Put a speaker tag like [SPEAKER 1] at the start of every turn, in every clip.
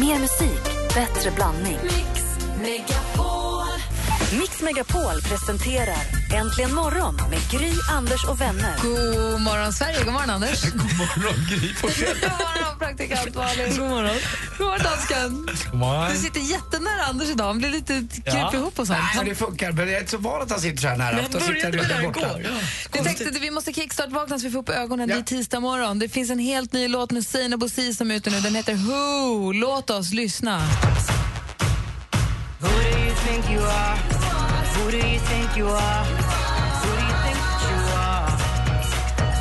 [SPEAKER 1] Mer musik, bättre blandning. Mix Megapol presenterar Äntligen morgon med Gry, Anders och vänner.
[SPEAKER 2] God morgon, Sverige. God morgon, Anders.
[SPEAKER 3] God morgon, Gry Forssell.
[SPEAKER 2] God morgon, praktikant Malin. God morgon. God morgon, dansken.
[SPEAKER 3] God morgon.
[SPEAKER 2] Du sitter jättenära Anders idag. Han blir lite kryp ihop och sånt.
[SPEAKER 3] Nej, det funkar, men jag är inte så van att han sitter så här nära.
[SPEAKER 4] Men
[SPEAKER 3] Ofta sitter
[SPEAKER 4] började
[SPEAKER 3] han
[SPEAKER 4] här
[SPEAKER 3] borta.
[SPEAKER 4] igår.
[SPEAKER 2] Jag tänkte att vi måste kickstart-vakna så vi får upp ögonen.
[SPEAKER 3] Ja.
[SPEAKER 2] Det är tisdag morgon. Det finns en helt ny låt med Sina Bosi som är ute nu. Den heter Who. Låt oss lyssna.
[SPEAKER 5] Who do you think you are? Who do you think you are? Who do you think you are?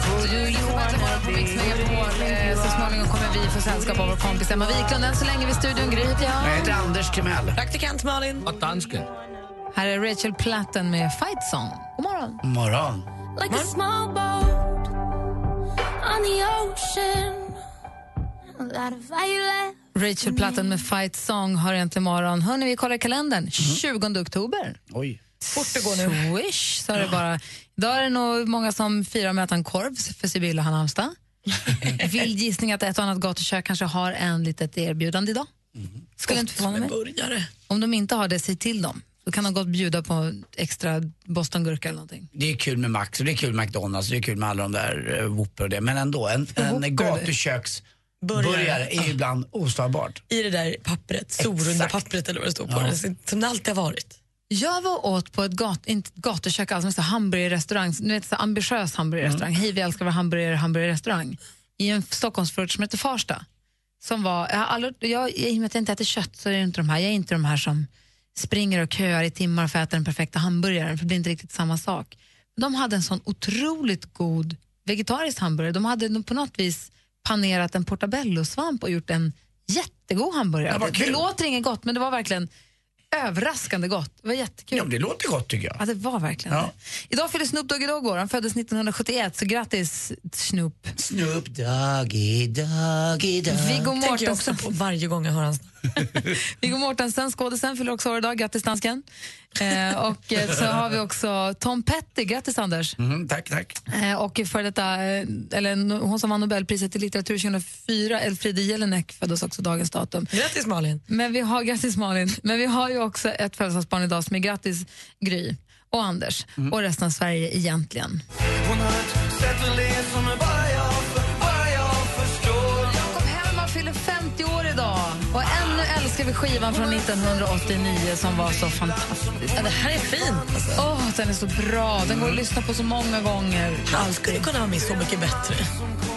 [SPEAKER 5] Who do you wanna be?
[SPEAKER 2] Så småningom kommer vi få sällskap av vår kompis Emma Wiklund. Än så länge vid studion. Gry heter
[SPEAKER 3] Jag
[SPEAKER 2] jag.
[SPEAKER 3] heter Anders Timell.
[SPEAKER 4] Praktikant Malin.
[SPEAKER 3] Och dansken.
[SPEAKER 2] Här är Rachel Platten med Fight Song. God morgon.
[SPEAKER 3] God morgon.
[SPEAKER 6] like a small boat on the ocean. Of violet.
[SPEAKER 2] Rachel Platten med Fight Song har äntligen morgon. Hörni, vi kollar i kalendern. 20 oktober.
[SPEAKER 3] Oj.
[SPEAKER 4] Fort det går nu.
[SPEAKER 2] Swish, sa det bara. Idag är det nog många som firar med att en korv för Sibylla och Halmstad. Vild gissning att ett och annat gatukök kanske har en litet erbjudande idag. Skulle inte förvåna mig.
[SPEAKER 4] Burgare.
[SPEAKER 2] Om de inte har det, säg till dem. Då kan de gott bjuda på extra bostongurka eller någonting.
[SPEAKER 3] Det är kul med Max och det är kul med McDonalds det är kul med alla de där uh, Whopper och det. Men ändå, en, en gatuköksburgare är ju ibland oslagbart.
[SPEAKER 4] I det där pappret, sorunda pappret eller vad det står på.
[SPEAKER 3] Ja.
[SPEAKER 4] Det, som det alltid har varit.
[SPEAKER 2] Jag var åt på ett gat, inte ett gatukök, alltså en hamburgerrestaurang, ni vet, så här ambitiös hamburgerrestaurang. Hej, vi älskar vår hamburgare, hamburgerrestaurang. I en Stockholmsförort som heter Farsta. Som var, jag, har aldrig, jag, I och med att jag inte äter kött så är det inte de här, jag är inte de här som springer och köar i timmar för att äta den perfekta hamburgaren, för det blir inte riktigt samma sak. De hade en sån otroligt god vegetarisk hamburgare. De hade nog på något vis panerat en portabellosvamp och gjort en jättegod hamburgare.
[SPEAKER 3] Ja,
[SPEAKER 2] det, låter inget gott, men det var verkligen överraskande gott. Det var jättekul.
[SPEAKER 3] Ja, det låter gott tycker
[SPEAKER 2] Ja,
[SPEAKER 3] jag.
[SPEAKER 2] det var verkligen
[SPEAKER 3] Ja.
[SPEAKER 2] det. Idag fyller Snoop Doggy Dogg år. Han föddes 1971, så grattis Snoop.
[SPEAKER 3] Snoop Doggy Doggy Dogg.
[SPEAKER 2] Viggo
[SPEAKER 4] Tänker jag också
[SPEAKER 2] Mortensen,
[SPEAKER 4] på varje gång jag hör hans
[SPEAKER 2] Viggo Mortensen skådisen, fyller också år idag. Grattis dansken. Eh, och eh, så har vi också Tom Petty. Grattis Anders.
[SPEAKER 3] Mm, tack, tack.
[SPEAKER 2] Eh, och för detta, eh, eller hon som vann Nobelpriset i litteratur 2004, Elfriede Jelinek, föddes också dagens datum.
[SPEAKER 4] Grattis Malin.
[SPEAKER 2] Men vi har, grattis Malin. Men vi har ju också ett födelsedagsbarn idag som är grattis Gry och Anders och resten av Sverige egentligen. Jakob älskar vi skivan från 1989 som var så fantastisk.
[SPEAKER 4] Ja, det här är fint. Alltså.
[SPEAKER 2] Åh, den är så bra. Den går att lyssna på så många gånger.
[SPEAKER 4] Han skulle kunna vara med Så mycket bättre.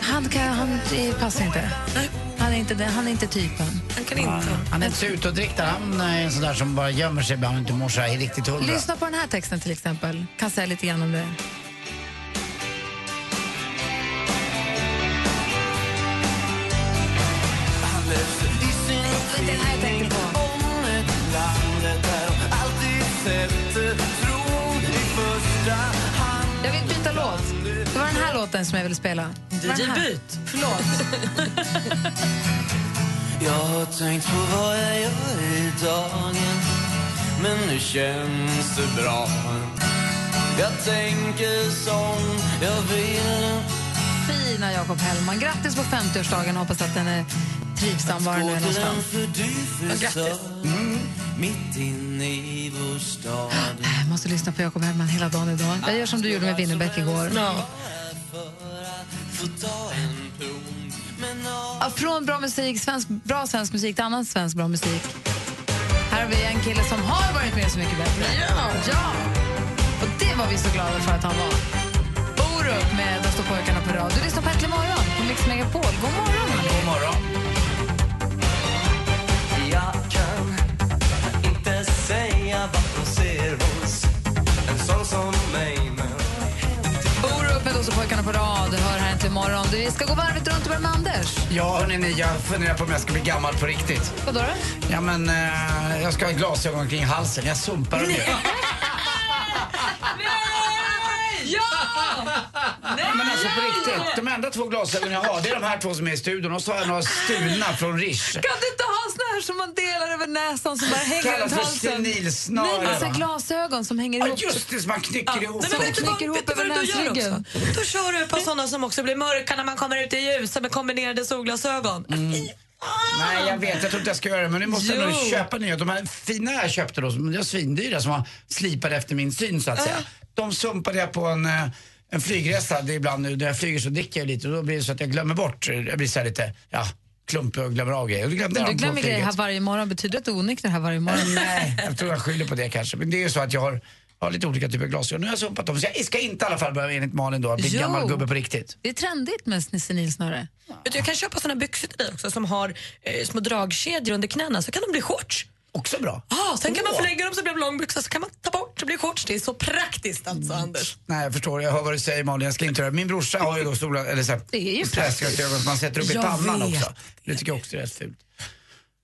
[SPEAKER 2] Han, kan, han passar inte.
[SPEAKER 4] Nej,
[SPEAKER 2] Han är inte, det, han är inte typen.
[SPEAKER 4] han kan inte.
[SPEAKER 3] Han är inte så utåtriktad. Han är en sån där som bara gömmer sig ibland och inte mår så här riktigt hundra.
[SPEAKER 2] Lyssna på den här texten till exempel. Kan säga lite grann om det. Det är den här jag tänkte på. Jag vill byta låt. Det var den här låten som jag ville spela. Här.
[SPEAKER 4] DJ-byt.
[SPEAKER 2] Förlåt.
[SPEAKER 7] Jag har tänkt på vad jag gör i dagen Men nu känns det bra Jag tänker som jag vill
[SPEAKER 2] Fina Jakob Hellman. Grattis på 50-årsdagen. Hoppas att den är trivsam var den nu är någonstans.
[SPEAKER 7] mm, Mitt inne i vår stad
[SPEAKER 2] Jag måste lyssna på Jakob Hellman hela dagen idag. Jag gör som du gjorde med Winnerbäck igår.
[SPEAKER 4] Ja.
[SPEAKER 2] Ja, Från bra musik, svensk, bra svensk musik till annan svensk bra musik. Här har vi en kille som har varit med Så mycket bättre. Ja! ja. Och det var vi så glada för att han var. Orup med Då står pojkarna på rad. Du lyssnar på Äntligen morgon på Mix Megapol. God morgon.
[SPEAKER 3] God morgon.
[SPEAKER 7] Vad hon ser hos en sån som mig
[SPEAKER 2] Orup med pojkarna på rad. Hör här Äntligen morgon. Du, Vi ska gå varvet runt och börja med Anders.
[SPEAKER 3] Ja, hörni, jag funderar på om jag ska bli gammal på riktigt.
[SPEAKER 2] Vadå då?
[SPEAKER 3] Ja, men eh, jag ska ha glasögon kring halsen. Jag sumpar dem ju.
[SPEAKER 2] Ja!
[SPEAKER 3] Nej, men alltså på riktigt. De enda två glasögon jag har, det är de här två som är i studion. Och så har jag några stulna från Rish.
[SPEAKER 2] Kan du inte ha såna här som man delar över näsan som bara hänger
[SPEAKER 3] Kallas
[SPEAKER 2] runt
[SPEAKER 3] för
[SPEAKER 2] halsen?
[SPEAKER 3] senilsnare,
[SPEAKER 2] Nej, men så här
[SPEAKER 3] va?
[SPEAKER 2] glasögon som hänger
[SPEAKER 3] Ja,
[SPEAKER 2] ihop.
[SPEAKER 3] just det, som man knycker ihop.
[SPEAKER 4] Nej, men vet du vad, vet vad du då gör också? Då kör du ett par sådana som också blir mörka när man kommer ut i ljuset med kombinerade solglasögon.
[SPEAKER 3] Mm. Nej, jag vet. Jag tror inte jag ska göra det. Men nu måste jag nog köpa nya. De här fina jag köpte då, som är svindyra, som var slipade efter min syn så att säga. De sumpade jag på en, eh, en flygresa. Det är ibland nu när jag flyger så dricker jag lite och då blir det så att jag glömmer bort. Jag blir så här lite, ja, klumpig och glömmer av grejer. Och
[SPEAKER 2] Du glömmer grejer här varje morgon. Betyder det att du är onykter här varje morgon?
[SPEAKER 3] Nej, jag tror jag skyller på det kanske. Men det är ju så att jag har, har lite olika typer av glasögon. Nu har jag sumpat dem. Så jag ska inte i alla fall börja enligt Malin då bli
[SPEAKER 2] Jo.
[SPEAKER 3] gammal gubbe på riktigt.
[SPEAKER 2] Det är trendigt med senilsnöre.
[SPEAKER 4] Du, jag kan köpa såna byxor till dig också som har eh, små dragkedjor under knäna så kan de bli shorts.
[SPEAKER 3] Också bra.
[SPEAKER 4] Ah, sen kan man
[SPEAKER 3] Åh.
[SPEAKER 4] förlänga dem så blir de långbyxor så kan man ta bort så blir det shorts. Det är så praktiskt alltså Anders.
[SPEAKER 3] Nej, jag förstår. Jag hör vad du säger Malin. Jag ska inte göra. Min brorsa har ju då stora, eller så här,
[SPEAKER 2] Det är ju
[SPEAKER 3] träskglasögon som man sätter upp i
[SPEAKER 4] Jag
[SPEAKER 3] pannan
[SPEAKER 4] vet.
[SPEAKER 3] också. Det tycker jag också är rätt fult.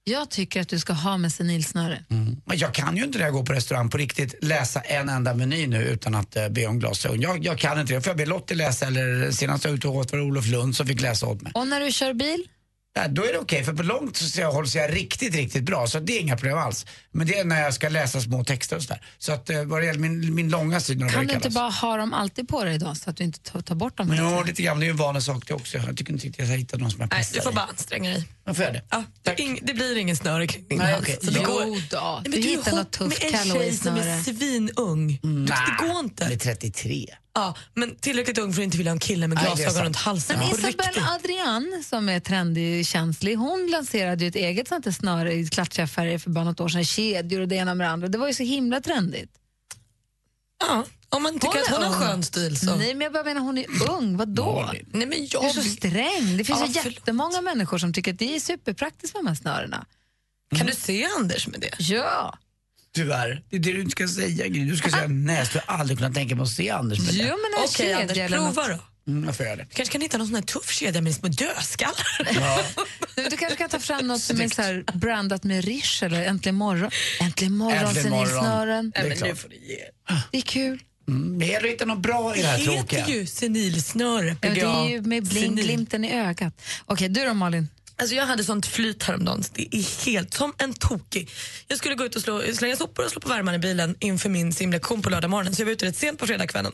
[SPEAKER 2] Jag tycker att du ska ha med senilsnöre.
[SPEAKER 3] Men jag kan ju inte när jag går på restaurang på riktigt läsa en enda meny nu utan att uh, be om glasögon. Jag, jag kan inte det. Får jag be Lottie läsa eller senast jag var ute och åt var det Olof Lund som fick läsa åt mig.
[SPEAKER 2] Och när du kör bil?
[SPEAKER 3] Nej, då är det okej, för på långt så jag håller jag riktigt, riktigt bra. Så det är inga problem alls. Men det är när jag ska läsa små texter och sådär. Så att uh, vad det gäller min, min långa sida
[SPEAKER 2] Kan du inte bara ha dem alltid på dig då så att du inte tar, tar bort dem?
[SPEAKER 3] Ja,
[SPEAKER 2] tiden?
[SPEAKER 3] lite grann. Det är ju en vanlig sak det också. Jag tycker inte riktigt jag har hittat någon som jag
[SPEAKER 4] Nej,
[SPEAKER 3] passar
[SPEAKER 4] du får
[SPEAKER 3] i.
[SPEAKER 4] bara anstränga dig.
[SPEAKER 3] Är det?
[SPEAKER 4] Ja, det, är ing, det blir ingen snöre kring din
[SPEAKER 3] Nej,
[SPEAKER 4] hals. Så det
[SPEAKER 3] Jo
[SPEAKER 4] går.
[SPEAKER 2] Jo då,
[SPEAKER 4] Nej,
[SPEAKER 2] du
[SPEAKER 4] är
[SPEAKER 2] hittar något tufft
[SPEAKER 4] med en tjej som
[SPEAKER 2] Callaway-snöre.
[SPEAKER 4] är svinung.
[SPEAKER 3] Nej,
[SPEAKER 4] Det går
[SPEAKER 3] Han är
[SPEAKER 4] inte.
[SPEAKER 3] 33.
[SPEAKER 4] Ja, men tillräckligt ung för att inte vilja ha en kille med glasögon runt halsen.
[SPEAKER 2] Men
[SPEAKER 4] riktigt.
[SPEAKER 2] Adrian som är trendig känslig, hon lanserade ju ett eget sånt här snöre i klatschiga färger för bara något år sedan. Kedjor och det ena med det andra. Det var ju så himla trendigt.
[SPEAKER 4] Ja, om man tycker
[SPEAKER 2] Hon
[SPEAKER 4] att hon har skön stil så.
[SPEAKER 2] Nej, men jag bara menar hon är ung. Vadå?
[SPEAKER 4] Nej, men
[SPEAKER 2] Du är
[SPEAKER 4] jag...
[SPEAKER 2] så sträng. Det finns
[SPEAKER 4] Ja,
[SPEAKER 2] ju
[SPEAKER 4] förlåt.
[SPEAKER 2] jättemånga människor som tycker att det är superpraktiskt med de här snörena.
[SPEAKER 4] Kan du se Anders med det?
[SPEAKER 2] Ja.
[SPEAKER 3] Tyvärr. Det är det du inte ska säga, Gry. Du ska säga nej, jag skulle aldrig kunna tänka mig att se Anders med
[SPEAKER 2] Jo,
[SPEAKER 3] det.
[SPEAKER 2] men en
[SPEAKER 4] Okej
[SPEAKER 2] kedja
[SPEAKER 4] Anders,
[SPEAKER 2] eller något.
[SPEAKER 4] prova då.
[SPEAKER 3] Mm, jag får göra det.
[SPEAKER 4] Du kanske kan hitta någon sån här tuff kedja med små dödskallar.
[SPEAKER 2] Du, du kanske kan ta fram något som är så här brandat med Rish eller Äntligen morgon. Äntligen morgon,
[SPEAKER 3] Äntligen morgon.
[SPEAKER 2] senilsnören.
[SPEAKER 3] Det är
[SPEAKER 4] Nej, men nu
[SPEAKER 3] klart.
[SPEAKER 4] får du ge.
[SPEAKER 2] Det är kul.
[SPEAKER 3] Mm, det gäller att hitta något bra i det här
[SPEAKER 4] Det
[SPEAKER 3] tråkiga.
[SPEAKER 4] heter ju senilsnöre.
[SPEAKER 2] Ja, Det är ju med bling,
[SPEAKER 4] Senil.
[SPEAKER 2] glimten i ögat. Okej, du då Malin?
[SPEAKER 4] Alltså jag hade sånt flyt häromdagen, så det är helt som en tokig. Jag skulle gå ut och slå, slänga sopor och slå på värmen i bilen inför min simlektion på lördag morgonen, så jag var ute rätt sent på fredagskvällen.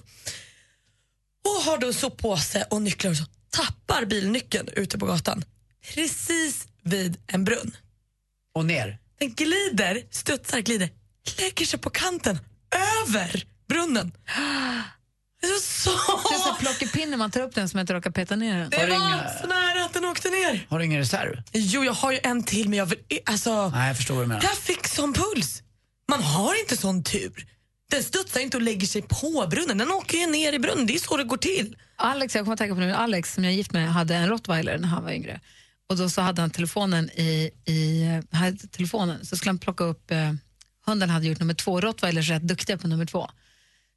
[SPEAKER 4] Och har då soppåse och nycklar och så. Tappar bilnyckeln ute på gatan, precis vid en brunn.
[SPEAKER 3] Och ner.
[SPEAKER 4] Den glider, studsar, glider, lägger sig på kanten över brunnen. Det är så...
[SPEAKER 2] Det är så här plockepinne, man tar upp den som inte råkar peta ner den.
[SPEAKER 4] Det var
[SPEAKER 3] inga-
[SPEAKER 4] så nära att den åkte ner.
[SPEAKER 3] Har du ingen reserv?
[SPEAKER 4] Jo, jag har ju en till men jag vill... Alltså,
[SPEAKER 3] Nej, jag förstår vad du menar.
[SPEAKER 4] jag fick sån puls. Man har inte sån tur. Den studsar inte och lägger sig på brunnen. Den åker ju ner i brunnen. Det är så det går till.
[SPEAKER 2] Alex, jag kommer att tänka på nu, Alex som jag är gift med hade en rottweiler när han var yngre. Och då så hade han telefonen i, i hade telefonen, så skulle han plocka upp, eh, hunden hade gjort nummer två, rottweilers är rätt duktiga på nummer två.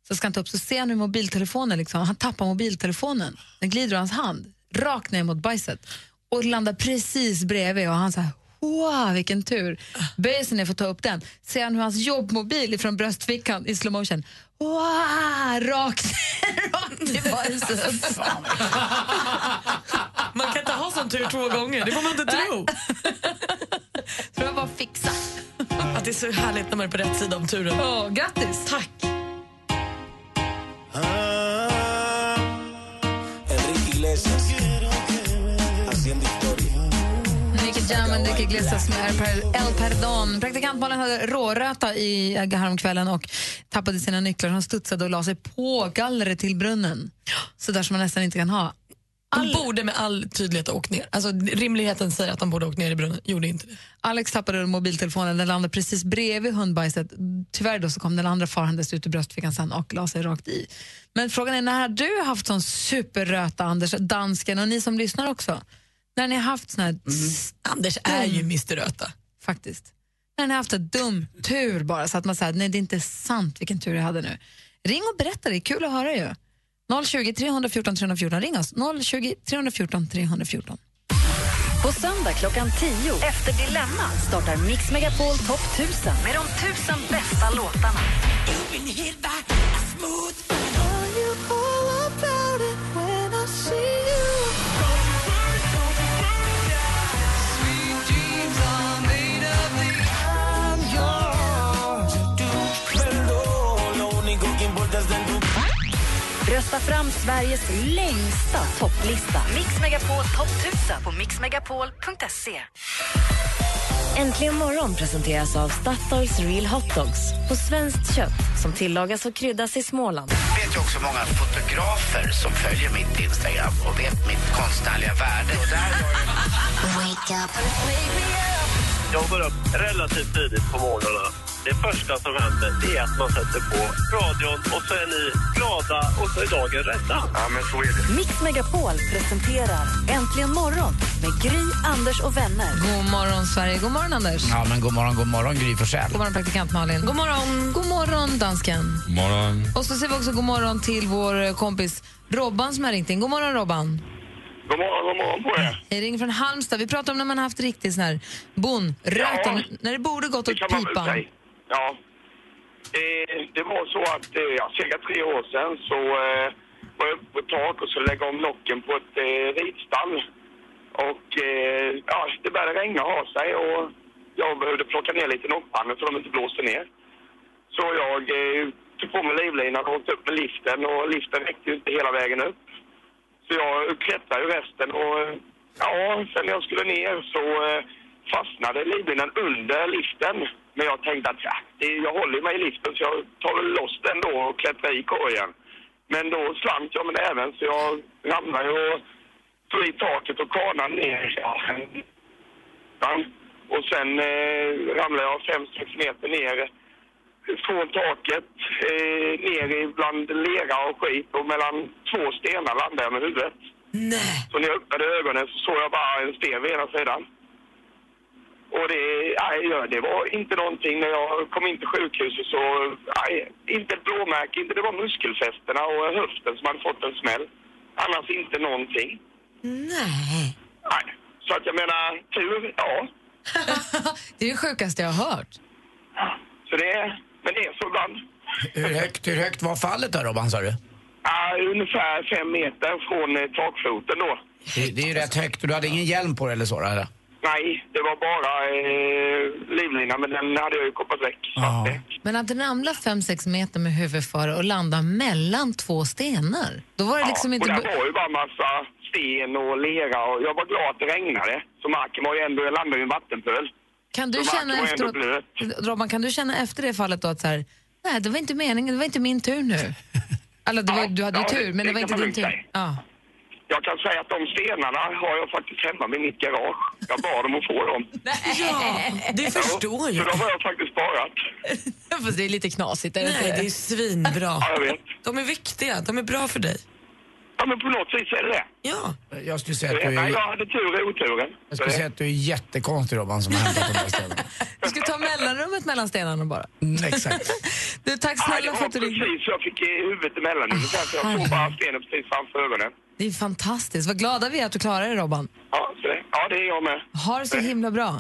[SPEAKER 2] Så ska han ta upp, så ser han hur mobiltelefonen, liksom, han tappar mobiltelefonen, den glider ur hans hand, rakt ner mot bajset och landar precis bredvid och han så här, wow vilken tur. Böjer sig ner för att ta upp den, ser han hur hans jobbmobil från bröstfickan i slow motion, wow, rakt ner, rakt i bajset.
[SPEAKER 4] Man kan inte ha sån tur två gånger. Det får man inte tro.
[SPEAKER 2] Tror jag bara fixa.
[SPEAKER 4] Att det är så härligt när man är på rätt sida om turen.
[SPEAKER 2] Åh, grattis!
[SPEAKER 4] Tack.
[SPEAKER 2] Och Nicky Iglesias med El- El Perdon. Praktikant Malin hade råröta i häromkvällen och tappade sina nycklar. Hon studsade och la sig på gallret till brunnen. Så där som man nästan inte kan ha.
[SPEAKER 4] De borde med all tydlighet ha åkt ner. Alltså, rimligheten säger att de borde ha åkt ner i brunnen. Gjorde inte det.
[SPEAKER 2] Alex tappade mobiltelefonen, den landade precis bredvid hundbajset. Tyvärr då så kom den andra farandes ut ur bröstfickan sen och la sig rakt i. Men frågan är, när har du haft sån superröta, Anders, dansken och ni som lyssnar också? När ni har haft sån här
[SPEAKER 4] Anders är ju Mr Röta.
[SPEAKER 2] faktiskt. När ni har haft en dum tur bara så att man säger nej det är inte sant vilken tur jag hade nu. Ring och berätta, det är kul att höra ju. 020 314 314, ring oss. 020 314 314.
[SPEAKER 1] På söndag klockan 10 efter Dilemma startar Mix Megapol Topp 1000 med de tusen bästa låtarna. Rösta fram Sveriges längsta topplista. Mix Megapol topp 1000 på mixmegapol.se. Äntligen morgon presenteras av Statoils Real Hot Dogs på svenskt kött som tillagas och kryddas i Småland.
[SPEAKER 3] Jag vet ju också många fotografer som följer mitt Instagram och vet mitt konstnärliga värde. Och där
[SPEAKER 8] Jag går upp relativt tidigt på morgnarna. Det första som händer det är att man sätter på radion och så är ni glada och så är dagen rädda.
[SPEAKER 3] Ja, men så är det.
[SPEAKER 1] Mix Megapol presenterar Äntligen morgon med Gry, Anders och vänner.
[SPEAKER 2] God morgon, Sverige. God morgon, Anders.
[SPEAKER 3] Ja, men god morgon, god morgon Gry Forssell.
[SPEAKER 2] God morgon, praktikant Malin. God morgon, god morgon dansken.
[SPEAKER 9] God morgon.
[SPEAKER 2] Och så säger vi också god morgon till vår eh, kompis Robban som har ringt in. God morgon, Robban.
[SPEAKER 8] God morgon, god morgon på er.
[SPEAKER 2] Jag ringer från Halmstad. Vi pratar om när man har haft riktigt sån här bon, röten, när det borde gått åt pipan.
[SPEAKER 8] Ja. Eh, det var så att eh, ja, cirka tre år sedan så eh, var jag uppe på ett tak och skulle lägga om locken på ett eh, ridstall. Och eh, ja, det började regna och ha sig och jag behövde plocka ner lite nockpannor så de inte blåste ner. Så jag eh, tog på mig livlinan och åkte upp med liften och liften räckte ju inte hela vägen upp. Så jag klättrade ju resten och ja, sen när jag skulle ner så eh, fastnade livlinan under liften. Men jag tänkte att ja, det, jag håller mig i liften så jag tar väl loss den då och klättrar i korgen. Men då slant jag med näven så jag ramlade och tog i taket och kanade ner. Ja. Och sen eh, ramlade jag fem sex meter ner från taket eh, ner bland lera och skit och mellan två stenar landade jag med huvudet.
[SPEAKER 4] Nej.
[SPEAKER 8] Så när jag öppnade ögonen så såg jag bara en sten vid ena sidan. Och det, ja, det var inte någonting. När jag kom in till sjukhuset så, nej, inte ett blåmärke, inte det var muskelfästena och höften som hade fått en smäll. Annars inte någonting.
[SPEAKER 4] Nej.
[SPEAKER 8] Nej. Så att jag menar, tur, ja.
[SPEAKER 2] Det är det sjukaste jag har hört.
[SPEAKER 8] Så det är, men det är så ibland.
[SPEAKER 3] Hur högt, hur högt var fallet då Robban sa du?
[SPEAKER 8] Ja, ungefär fem meter från eh, takfoten då.
[SPEAKER 3] Det, det är ju rätt högt och du hade ingen hjälm på dig eller så? Eller?
[SPEAKER 8] Nej, det var bara eh, livlina, men den hade jag ju koppat väck.
[SPEAKER 3] Ja.
[SPEAKER 8] det-
[SPEAKER 2] Men att ramla 5-6 meter med huvudet före och landa mellan två stenar. Då var det liksom
[SPEAKER 8] ja,
[SPEAKER 2] inte...
[SPEAKER 8] och där var ju bara massa sten och lera och jag var glad att det regnade. Så marken var ju ändå, jag landade i en vattenpöl.
[SPEAKER 2] Kan du
[SPEAKER 8] Så
[SPEAKER 2] känna efteråt. Robban, kan du känna efter det fallet då att så här, nej det var inte meningen, det var inte min tur nu? Eller det var,
[SPEAKER 8] Ja,
[SPEAKER 2] du hade ju tur,
[SPEAKER 8] det-
[SPEAKER 2] men det
[SPEAKER 8] det
[SPEAKER 2] var inte din tur. Ja.
[SPEAKER 8] Jag kan säga att de stenarna har jag faktiskt hemma i mitt garage. Jag bad dem att få dem.
[SPEAKER 4] Ja, det förstår
[SPEAKER 8] Så
[SPEAKER 4] jag.
[SPEAKER 8] de har jag faktiskt sparat.
[SPEAKER 2] Fast det är lite knasigt, är det
[SPEAKER 4] Nej,
[SPEAKER 2] inte
[SPEAKER 4] det är svinbra.
[SPEAKER 8] Ja, jag vet.
[SPEAKER 4] De är viktiga, de är bra för dig.
[SPEAKER 8] Ja, men på något vis är det det.
[SPEAKER 4] Ja.
[SPEAKER 3] Jag skulle säga att du
[SPEAKER 8] Nej,
[SPEAKER 3] är,
[SPEAKER 8] jag hade tur i oturen.
[SPEAKER 3] jag skulle säga att du är jättekonstig Robban som har hämtat de där stenarna.
[SPEAKER 2] Du ska ta mellanrummet mellan stenarna bara.
[SPEAKER 3] Mm, exakt.
[SPEAKER 2] Du, tack
[SPEAKER 8] Ja, det
[SPEAKER 2] snälla för
[SPEAKER 8] var
[SPEAKER 2] att du ringde.
[SPEAKER 8] precis, jag fick i huvudet emellan så jag såg bara stenen precis framför ögonen.
[SPEAKER 2] Det är fantastiskt. Vad glada vi är att du klarar det, Robban.
[SPEAKER 8] Ja, så det, ja, det är jag med.
[SPEAKER 2] Ha det så himla bra.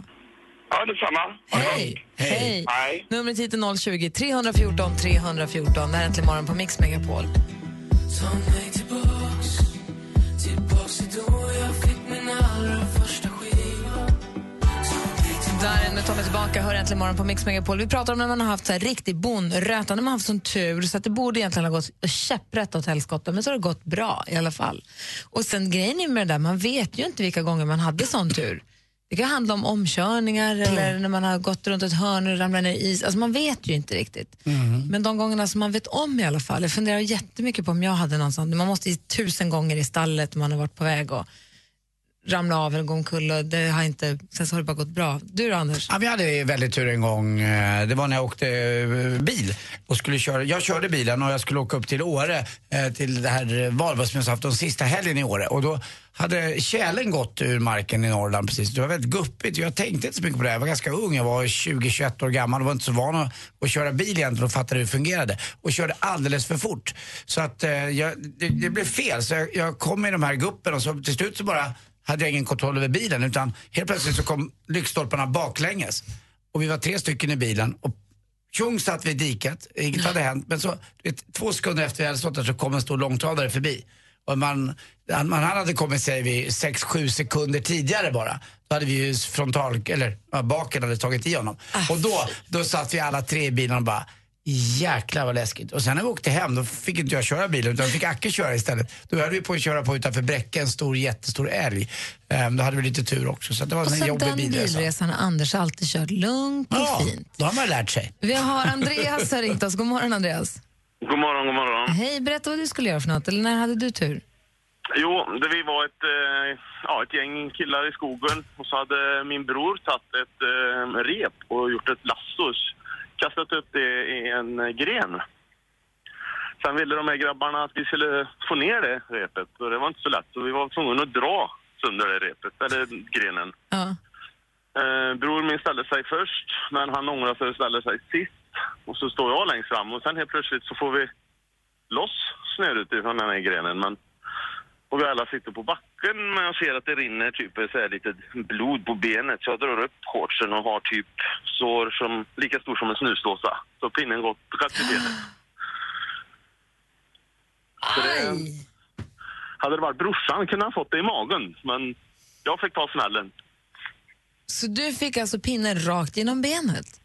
[SPEAKER 8] Ja, detsamma.
[SPEAKER 2] Hej!
[SPEAKER 8] gott.
[SPEAKER 2] Hej!
[SPEAKER 8] Hej.
[SPEAKER 2] Numret hit är 020 314 314. Det här är Äntligen morgon på Mix Megapol. Där med mig tillbaka, hör äntligen morgon på Mix Megapol. Vi pratar om när man har haft så här riktig bonröta, när man har haft sån tur så att det borde egentligen ha gått käpprätt åt helskotta, men så har det gått bra i alla fall. Och sen grejen är med det där, man vet ju inte vilka gånger man hade sån tur. Det kan handla om omkörningar eller när man har gått runt ett hörn och ramlat ner i is. Alltså man vet ju inte riktigt. Men de gångerna som man vet om i alla fall. Jag funderar jättemycket på om jag hade någon sån. Man måste tusen gånger i stallet man har varit på väg och ramla av eller gå omkull och det har inte, sen så har det bara gått bra. Du då Anders?
[SPEAKER 3] Ja, vi hade väldigt tur en gång. Eh, det var när jag åkte eh, bil. Och skulle köra, jag körde bilen och jag skulle åka upp till Åre eh, till det här valborgsmässoafton sista helgen i Åre. Och då hade tjälen gått ur marken i Norrland precis. Det var väldigt guppigt. Jag tänkte inte så mycket på det. Jag var ganska ung. Jag var 20-21 år gammal och var inte så van att, att köra bil egentligen och fattade hur det fungerade. Och körde alldeles för fort. Så att eh, jag, det, det blev fel. Så jag, jag kom i de här guppen och så till slut så bara hade jag ingen kontroll över bilen utan helt plötsligt så kom lyktstolparna baklänges. Och vi var tre stycken i bilen och tjong satt vi i diket, inget hade hänt. Men så, vet, två sekunder efter vi hade stått där så kom en stor långtradare förbi. Och man, han, man hade kommit säger vi 6-7 sekunder tidigare bara. Då hade vi ju frontal, eller baken hade tagit i honom. Och då, då satt vi alla tre i bilen och bara Jäklar vad läskigt. Och sen när vi åkte hem då fick inte jag köra bilen utan fick Acke köra istället. Då höll vi på att köra på utanför Bräcke en stor jättestor älg. Ehm, då hade vi lite tur också så det var
[SPEAKER 2] Och
[SPEAKER 3] en jobbig
[SPEAKER 2] den
[SPEAKER 3] bilresa.
[SPEAKER 2] bilresan har Anders alltid kört lugnt och
[SPEAKER 3] Ja,
[SPEAKER 2] fint.
[SPEAKER 3] då har man lärt sig.
[SPEAKER 2] Vi har Andreas har ringt oss. God morgon Andreas.
[SPEAKER 9] God morgon, god morgon.
[SPEAKER 2] Hej, berätta vad du skulle göra för något. Eller när hade du tur?
[SPEAKER 9] Jo, det vi var ett, eh, ja, ett gäng killar i skogen och så hade min bror tagit ett eh, rep och gjort ett lasso, kastat upp det i en gren. Sen ville de här grabbarna att vi skulle få ner det repet och det var inte så lätt så vi var tvungna att dra sönder det repet, eller grenen.
[SPEAKER 2] Ja.
[SPEAKER 9] Eh, bror min ställde sig först, men han ångrade sig och ställde sig sist. Och så står jag längst fram och sen helt plötsligt så får vi loss snöret ifrån den här grenen. Men, och vi alla sitter på backen men jag ser att det rinner typ så här lite blod på benet. Så jag drar upp shortsen och har typ sår som, lika stor som en snusdåsa. Så pinnen gått rätt i benet. Det, hade det varit brorsan kunde han fått det i magen, men jag fick ta smällen.
[SPEAKER 2] Så du fick alltså pinnen rakt genom benet?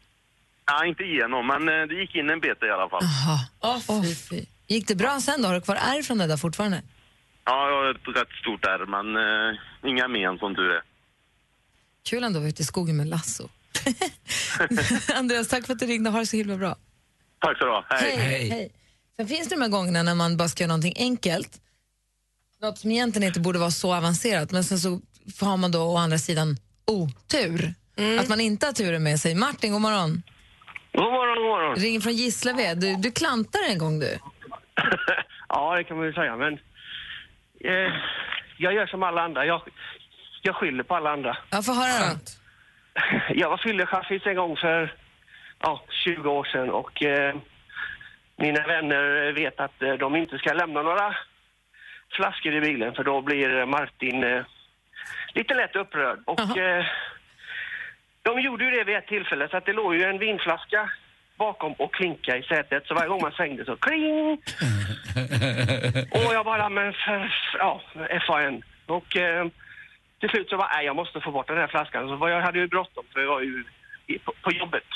[SPEAKER 9] Nej, inte igenom, men eh, det gick in en bete i alla fall.
[SPEAKER 2] Jaha. Åh, fy. Gick det bra sen då? Har du kvar ärr från det där fortfarande?
[SPEAKER 9] Ja, jag har ett rätt stort ärr, men eh, inga men som tur är.
[SPEAKER 2] Kul ändå att vara ute i skogen med lasso. Andreas, tack för att du ringde. Ha det så himla bra.
[SPEAKER 9] Tack så du ha. Hej.
[SPEAKER 2] Hej. Sen finns det de här gångerna när man bara ska göra någonting enkelt. Något som egentligen inte borde vara så avancerat, men sen så har man då å andra sidan otur. Att man inte har turen med sig. Martin, god morgon.
[SPEAKER 10] God morgon, god morgon.
[SPEAKER 2] Ringer från Gislaved. Du, du klantar en gång du.
[SPEAKER 10] Ja, det kan man ju säga, men eh, jag gör som alla andra. Jag, jag skyller på alla andra.
[SPEAKER 2] Jag får höra då.
[SPEAKER 10] Jag var fyllechaffis en gång för ja, 20 år sedan och eh, mina vänner vet att eh, de inte ska lämna några flaskor i bilen för då blir Martin eh, lite lätt upprörd. Och eh, de gjorde ju det vid ett tillfälle så att det låg ju en vinflaska bakom och klinka i sätet så varje gång man svängde så kling! Och jag bara, men för, ja, FAN. Och eh, till slut så var nej jag måste få bort den här flaskan. Så var jag hade ju bråttom för jag var ju på, på jobbet.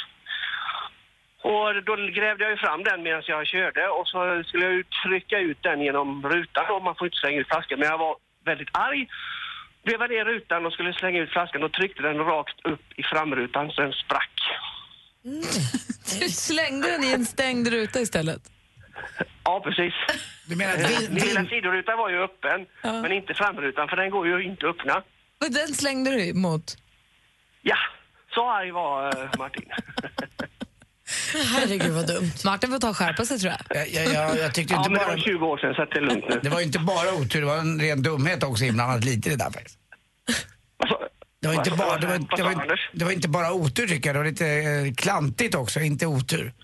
[SPEAKER 10] Och då grävde jag ju fram den medan jag körde och så skulle jag ju trycka ut den genom rutan och man får inte slänga ut flaskan. Men jag var väldigt arg. Vevade ner rutan och skulle slänga ut flaskan och tryckte den rakt upp i framrutan så den sprack.
[SPEAKER 2] Du slängde den i en stängd ruta istället.
[SPEAKER 10] Ja, precis.
[SPEAKER 3] Du menar
[SPEAKER 10] Eh, Min lilla sidoruta var ju öppen, men inte framrutan för den går ju inte att öppna.
[SPEAKER 2] Och den slängde du mot?
[SPEAKER 10] Ja, så arg var eh, Martin.
[SPEAKER 2] Herregud vad dumt. Martin får ta och skärpa sig tror jag.
[SPEAKER 3] Jag, jag, jag, jag tyckte
[SPEAKER 10] Ja,
[SPEAKER 3] inte
[SPEAKER 10] men det
[SPEAKER 3] bara...
[SPEAKER 10] var 20 år sedan så att det är lugnt nu.
[SPEAKER 3] Det var ju inte bara otur, det var en ren dumhet också inblandat lite i det där faktiskt. Det var, inte bara, det, var, det, var, det var inte bara otur tycker jag, det var lite eh, klantigt också, inte otur.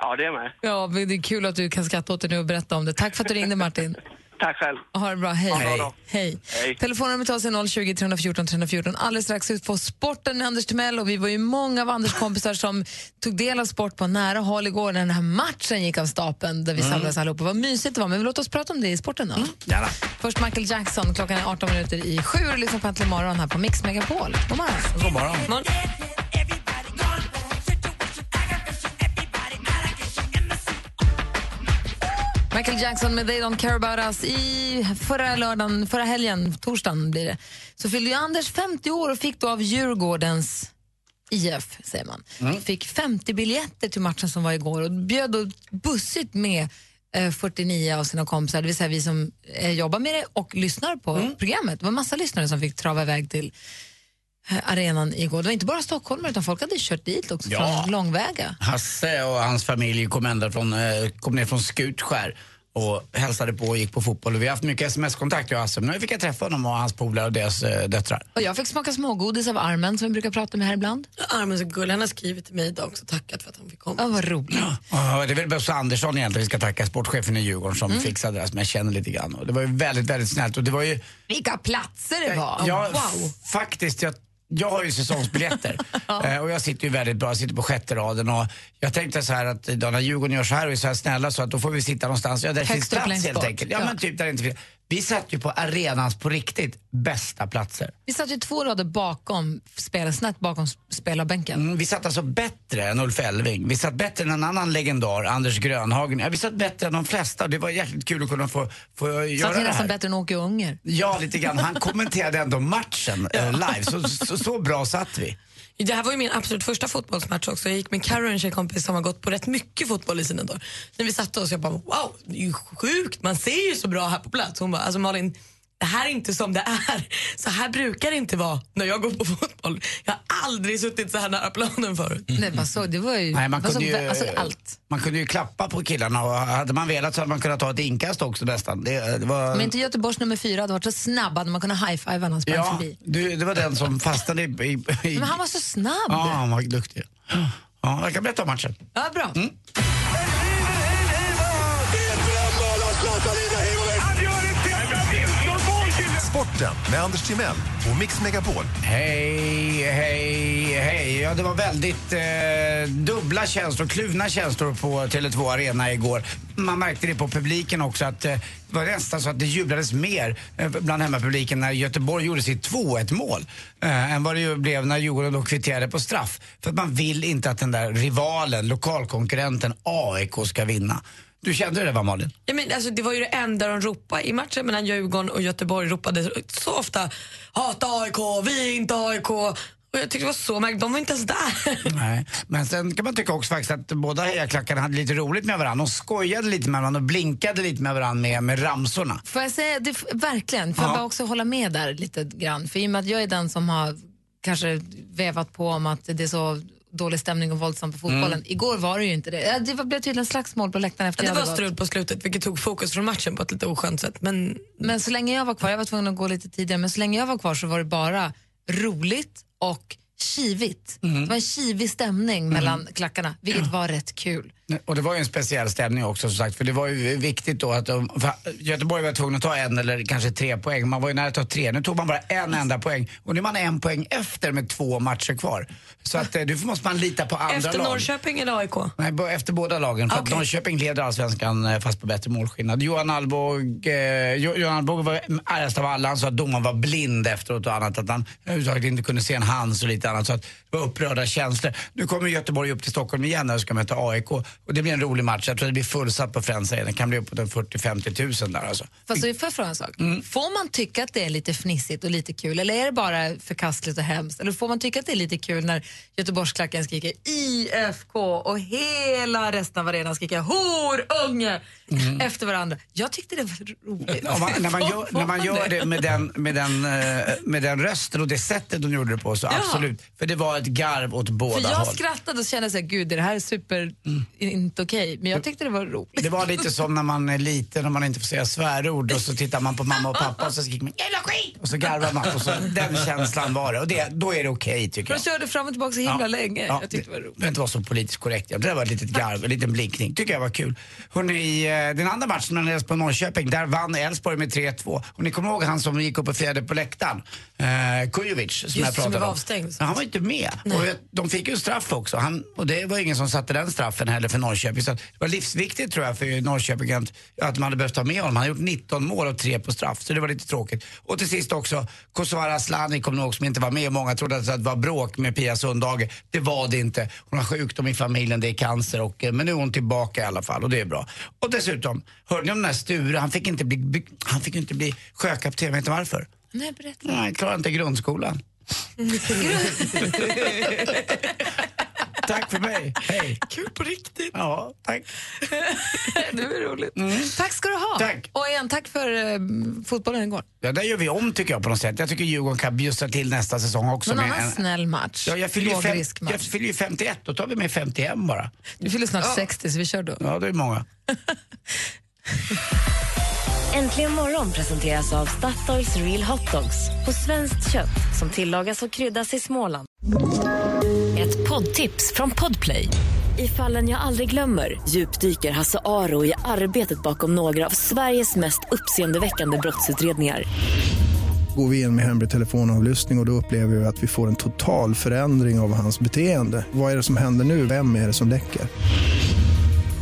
[SPEAKER 10] Ja, det är med.
[SPEAKER 2] Ja, men det är kul att du kan skratta åt det nu och berätta om det. Tack för att du ringde Martin.
[SPEAKER 10] Tack själv.
[SPEAKER 2] Ha det bra. Hej.
[SPEAKER 10] Dag.
[SPEAKER 2] Hej.
[SPEAKER 10] Hej.
[SPEAKER 2] Telefonnumret är 020 314 314. Alldeles strax ut på sporten med Anders Timell och vi var ju många av Anders kompisar som tog del av sport på nära håll igår när den här matchen gick av stapeln där vi
[SPEAKER 3] Mm.
[SPEAKER 2] samlades allihopa. Vad mysigt det var, men låt oss prata om det i sporten då.
[SPEAKER 3] Gärna.
[SPEAKER 2] Först Michael Jackson, klockan är 18 minuter i sju och lyssnar på Äntligen morgon här på Mix Megapol. God morgon.
[SPEAKER 3] God morgon.
[SPEAKER 2] morgon. Michael Jackson med They Don't Care About Us. I förra, lördagen, förra helgen, torsdagen blir det, så fyllde ju Anders 50 år och fick då av Djurgårdens IF, säger man. Fick 50 biljetter till matchen som var igår och bjöd då bussigt med eh, 49 av sina kompisar, det vill säga vi som eh, jobbar med det och lyssnar på programmet. Det var massa lyssnare som fick trava iväg till eh, arenan igår. Det var inte bara stockholmare utan folk hade kört dit också
[SPEAKER 3] Ja.
[SPEAKER 2] från långväga.
[SPEAKER 3] Hasse och hans familj kom, ända från, eh, kom ner från Skutskär och hälsade på och gick på fotboll. Vi har haft mycket sms-kontakt jag och Hasse, men nu fick jag träffa honom och hans polare och deras eh, döttrar.
[SPEAKER 2] Och jag fick smaka smågodis av Armen som vi brukar prata med här ibland.
[SPEAKER 4] Armen så gullig. Han har skrivit till mig idag också tackat för att han fick komma.
[SPEAKER 2] Ja, vad roligt.
[SPEAKER 3] Ja, det är väl Bosse Andersson egentligen vi ska tacka, sportchefen i Djurgården som
[SPEAKER 2] Mm.
[SPEAKER 3] fixade det här som jag känner lite grann. Och det var ju väldigt, väldigt snällt. Och det var ju...
[SPEAKER 2] Vilka platser det var!
[SPEAKER 3] Ja,
[SPEAKER 2] wow!
[SPEAKER 3] faktiskt. Jag, jag har ju säsongsbiljetter Eh, och jag sitter ju väldigt bra, jag sitter på sjätte raden och jag tänkte så här att idag när Djurgården gör så här och är så här snälla så att då får vi sitta någonstans, ja där
[SPEAKER 2] Högst
[SPEAKER 3] finns plats helt enkelt. Ja,
[SPEAKER 2] Ja.
[SPEAKER 3] men typ där det inte finns. Vi satt ju på arenans på riktigt bästa platser.
[SPEAKER 2] Vi satt ju två rader bakom, spel, snett bakom spelarbänken.
[SPEAKER 3] Mm, vi satt alltså bättre än Ulf Elving. Vi satt bättre än en annan legendar, Anders Grönhagen. Ja, vi satt bättre än de flesta. Det var jäkligt kul att kunna få, få göra
[SPEAKER 2] Satt vi
[SPEAKER 3] det
[SPEAKER 2] nästan
[SPEAKER 3] här.
[SPEAKER 2] bättre än Åke Unger.
[SPEAKER 3] Ja, lite grann. Han kommenterade ändå matchen eh, live. Så, så, så bra satt vi.
[SPEAKER 4] Det här var ju min absolut första fotbollsmatch också. Jag gick med Carro, en tjejkompis som har gått på rätt mycket fotboll i sina dagar. När vi satte oss, jag bara wow, det är ju sjukt, man ser ju så bra här på plats. Hon bara, alltså Malin, det här är inte som det är. Så här brukar det inte vara när jag går på fotboll. Jag har aldrig suttit så här nära planen förut.
[SPEAKER 2] Nej, vad så, det var ju...
[SPEAKER 3] Nej, man,
[SPEAKER 2] vad
[SPEAKER 3] kunde
[SPEAKER 2] så-
[SPEAKER 3] ju,
[SPEAKER 2] alltså, allt.
[SPEAKER 3] man kunde ju klappa på killarna och hade man velat så hade man kunnat ta ett inkast också nästan. Det, det var...
[SPEAKER 2] Om inte Göteborgs nummer fyra hade varit så snabb hade man kunnat high-fiva när han sprang
[SPEAKER 3] Ja,
[SPEAKER 2] förbi.
[SPEAKER 3] det, det var den som fastnade i... i, i
[SPEAKER 2] Men han var så snabb.
[SPEAKER 3] Ja, han var duktig. Ja, jag kan berätta om matchen.
[SPEAKER 2] Ja, bra.
[SPEAKER 11] Sporten med Anders Timell och Mix Megapol.
[SPEAKER 3] Hej, hej, hej. Ja, det var väldigt eh, dubbla känslor, kluvna känslor på Tele2 Arena igår. Man märkte det på publiken också att eh, det var nästan så att det jublades mer eh, bland hemmapubliken när Göteborg gjorde sitt 2-1 mål eh, än vad det ju blev när Djurgården då kvitterade på straff. För att man vill inte att den där rivalen, lokalkonkurrenten AIK ska vinna. Du kände det va Malin?
[SPEAKER 4] Ja, men alltså, det var ju det enda de ropade i matchen mellan Djurgården och Göteborg. ropade så ofta hata AIK, vi är inte AIK. Och jag tyckte det var så märkligt, de var inte ens där.
[SPEAKER 3] Nej, men sen kan man tycka också faktiskt att båda hejaklackarna hade lite roligt med varandra. De skojade lite med varandra och blinkade lite med varandra med, med ramsorna.
[SPEAKER 2] Får jag säga, det, verkligen, får jag
[SPEAKER 3] Ja.
[SPEAKER 2] bara också hålla med där lite grann. För i och med att jag är den som har kanske vevat på om att det är så dålig stämning och våldsamt på fotbollen.
[SPEAKER 4] Mm.
[SPEAKER 2] Igår var det ju inte det. Ja, Det blev tydligen slagsmål på läktaren efter
[SPEAKER 4] Det
[SPEAKER 2] jag
[SPEAKER 4] var strul på slutet vilket tog fokus från matchen på ett lite oskönt sätt. Men
[SPEAKER 2] Men så länge jag var kvar, jag var tvungen att gå lite tidigare, men så länge jag var kvar så var det bara roligt och kivigt.
[SPEAKER 3] Mm.
[SPEAKER 2] Det var en kivig stämning mellan klackarna, vilket var rätt kul.
[SPEAKER 3] Och det var ju en speciell stämning också som sagt. För det var ju viktigt då att Göteborg var tvungen att ta en eller kanske tre poäng. Man var ju nära att ta tre. Nu tog man bara en enda poäng. Och nu är man en poäng efter med två matcher kvar. Så att eh, nu måste man lita på andra
[SPEAKER 4] efter
[SPEAKER 3] lag.
[SPEAKER 4] Norrköping eller AIK?
[SPEAKER 3] Nej, efter båda lagen. För att
[SPEAKER 4] Okej.
[SPEAKER 3] Norrköping leder allsvenskan eh, fast på bättre målskillnad. Johan Alvbåg, eh, Jo- Johan Alvbåg var argast av alla. Han sa att domaren var blind efteråt och annat. Att han överhuvudtaget inte kunde se en hands och lite annat. Så att upprörda känslor. Nu kommer Göteborg upp till Stockholm igen de ska möta AIK. Och det blir en rolig match. Jag tror det blir fullsatt på Friends. Det kan bli uppåt en 40-50 tusen där alltså.
[SPEAKER 2] Fast får jag fråga en sak.
[SPEAKER 3] Mm.
[SPEAKER 2] Får man tycka att det är lite fnissigt och lite kul eller är det bara förkastligt och hemskt? Eller får man tycka att det är lite kul när Göteborgsklacken skriker IFK och hela resten av arenan skriker horunge efter varandra? Jag tyckte det var roligt.
[SPEAKER 3] Mm. Ja, man, när man gör, när man gör det med den, med, den, eh, med den rösten och det sättet de gjorde det på så
[SPEAKER 2] Ja.
[SPEAKER 3] absolut. För det var ett garv åt båda
[SPEAKER 2] För jag
[SPEAKER 3] håll.
[SPEAKER 2] skrattade och kände så här, gud det här är super, inte okej. Men jag tyckte det var roligt.
[SPEAKER 3] Det var lite som när man är liten och man inte får säga svärord och så tittar man på mamma och pappa och så skriker man jävla skit och så garvar man. Och så, den känslan var det och det, då är det okej tycker
[SPEAKER 2] De
[SPEAKER 3] jag.
[SPEAKER 2] körde fram och tillbaka så himla länge.
[SPEAKER 3] Ja,
[SPEAKER 2] jag tyckte det var roligt.
[SPEAKER 3] Det inte vara så politiskt korrekt. Ja, Det där var ett litet garv, en liten blinkning. Tycker jag var kul. Hörrni, eh, den andra matchen mellan Elfsborg och Norrköping, där vann Elfsborg med 3-2. Och ni kommer ihåg han som gick upp och firade på läktaren? Eh, Kujovic, som
[SPEAKER 4] Just
[SPEAKER 3] jag
[SPEAKER 4] som
[SPEAKER 3] pratade
[SPEAKER 4] var
[SPEAKER 3] om.
[SPEAKER 4] avstängd.
[SPEAKER 3] Ja, han var inte med. Och jag- de fick ju en straff också. Han, och det var ingen som satte den straffen heller för Norrköping. Så det var livsviktigt tror jag för Norrköping att, att man hade behövt ta med honom. Han har gjort 19 mål och 3 på straff. Så det var lite tråkigt. Och till sist också, Kosovare Asllani kom nog som inte var med. Många trodde att det var bråk med Pia Sundhage. Det var det inte. Hon har sjukdom i familjen, det är cancer. Och, eh, men nu är hon tillbaka i alla fall och det är bra. Och dessutom, hörde ni om den där Sture? Han fick inte bli, han fick inte bli sjökapten. Vet ni varför?
[SPEAKER 2] Nej, berätta.
[SPEAKER 3] Nej, han klarade inte grundskolan. Tack för mig. Hej.
[SPEAKER 4] Kul på riktigt.
[SPEAKER 3] Ja, tack.
[SPEAKER 2] det var roligt. Tack ska du ha.
[SPEAKER 3] Tack.
[SPEAKER 2] Och igen, tack för eh, fotbollen igår.
[SPEAKER 3] Ja, där gör vi om tycker jag på något sätt. Jag tycker Djurgården kan bjussa till nästa säsong också. Med
[SPEAKER 2] annan
[SPEAKER 3] en,
[SPEAKER 2] snäll match.
[SPEAKER 3] ja, jag, fyller ju fem, jag fyller ju 51, då tar vi med 51 bara.
[SPEAKER 2] Du fyller snart 60 så vi kör då.
[SPEAKER 3] Ja, det är många.
[SPEAKER 1] Äntligen morgon presenteras av Statoils Real Hot Dogs på svenskt kött som tillagas och kryddas i Småland. Ett poddtips från Podplay. I fallen jag aldrig glömmer djupdyker Hasse Aro i arbetet bakom några av Sveriges mest uppseendeväckande brottsutredningar.
[SPEAKER 12] Går vi in med hemlig telefonavlyssning och, och då upplever vi att vi får en total förändring av hans beteende. Vad är det som händer nu? Vem är det som läcker?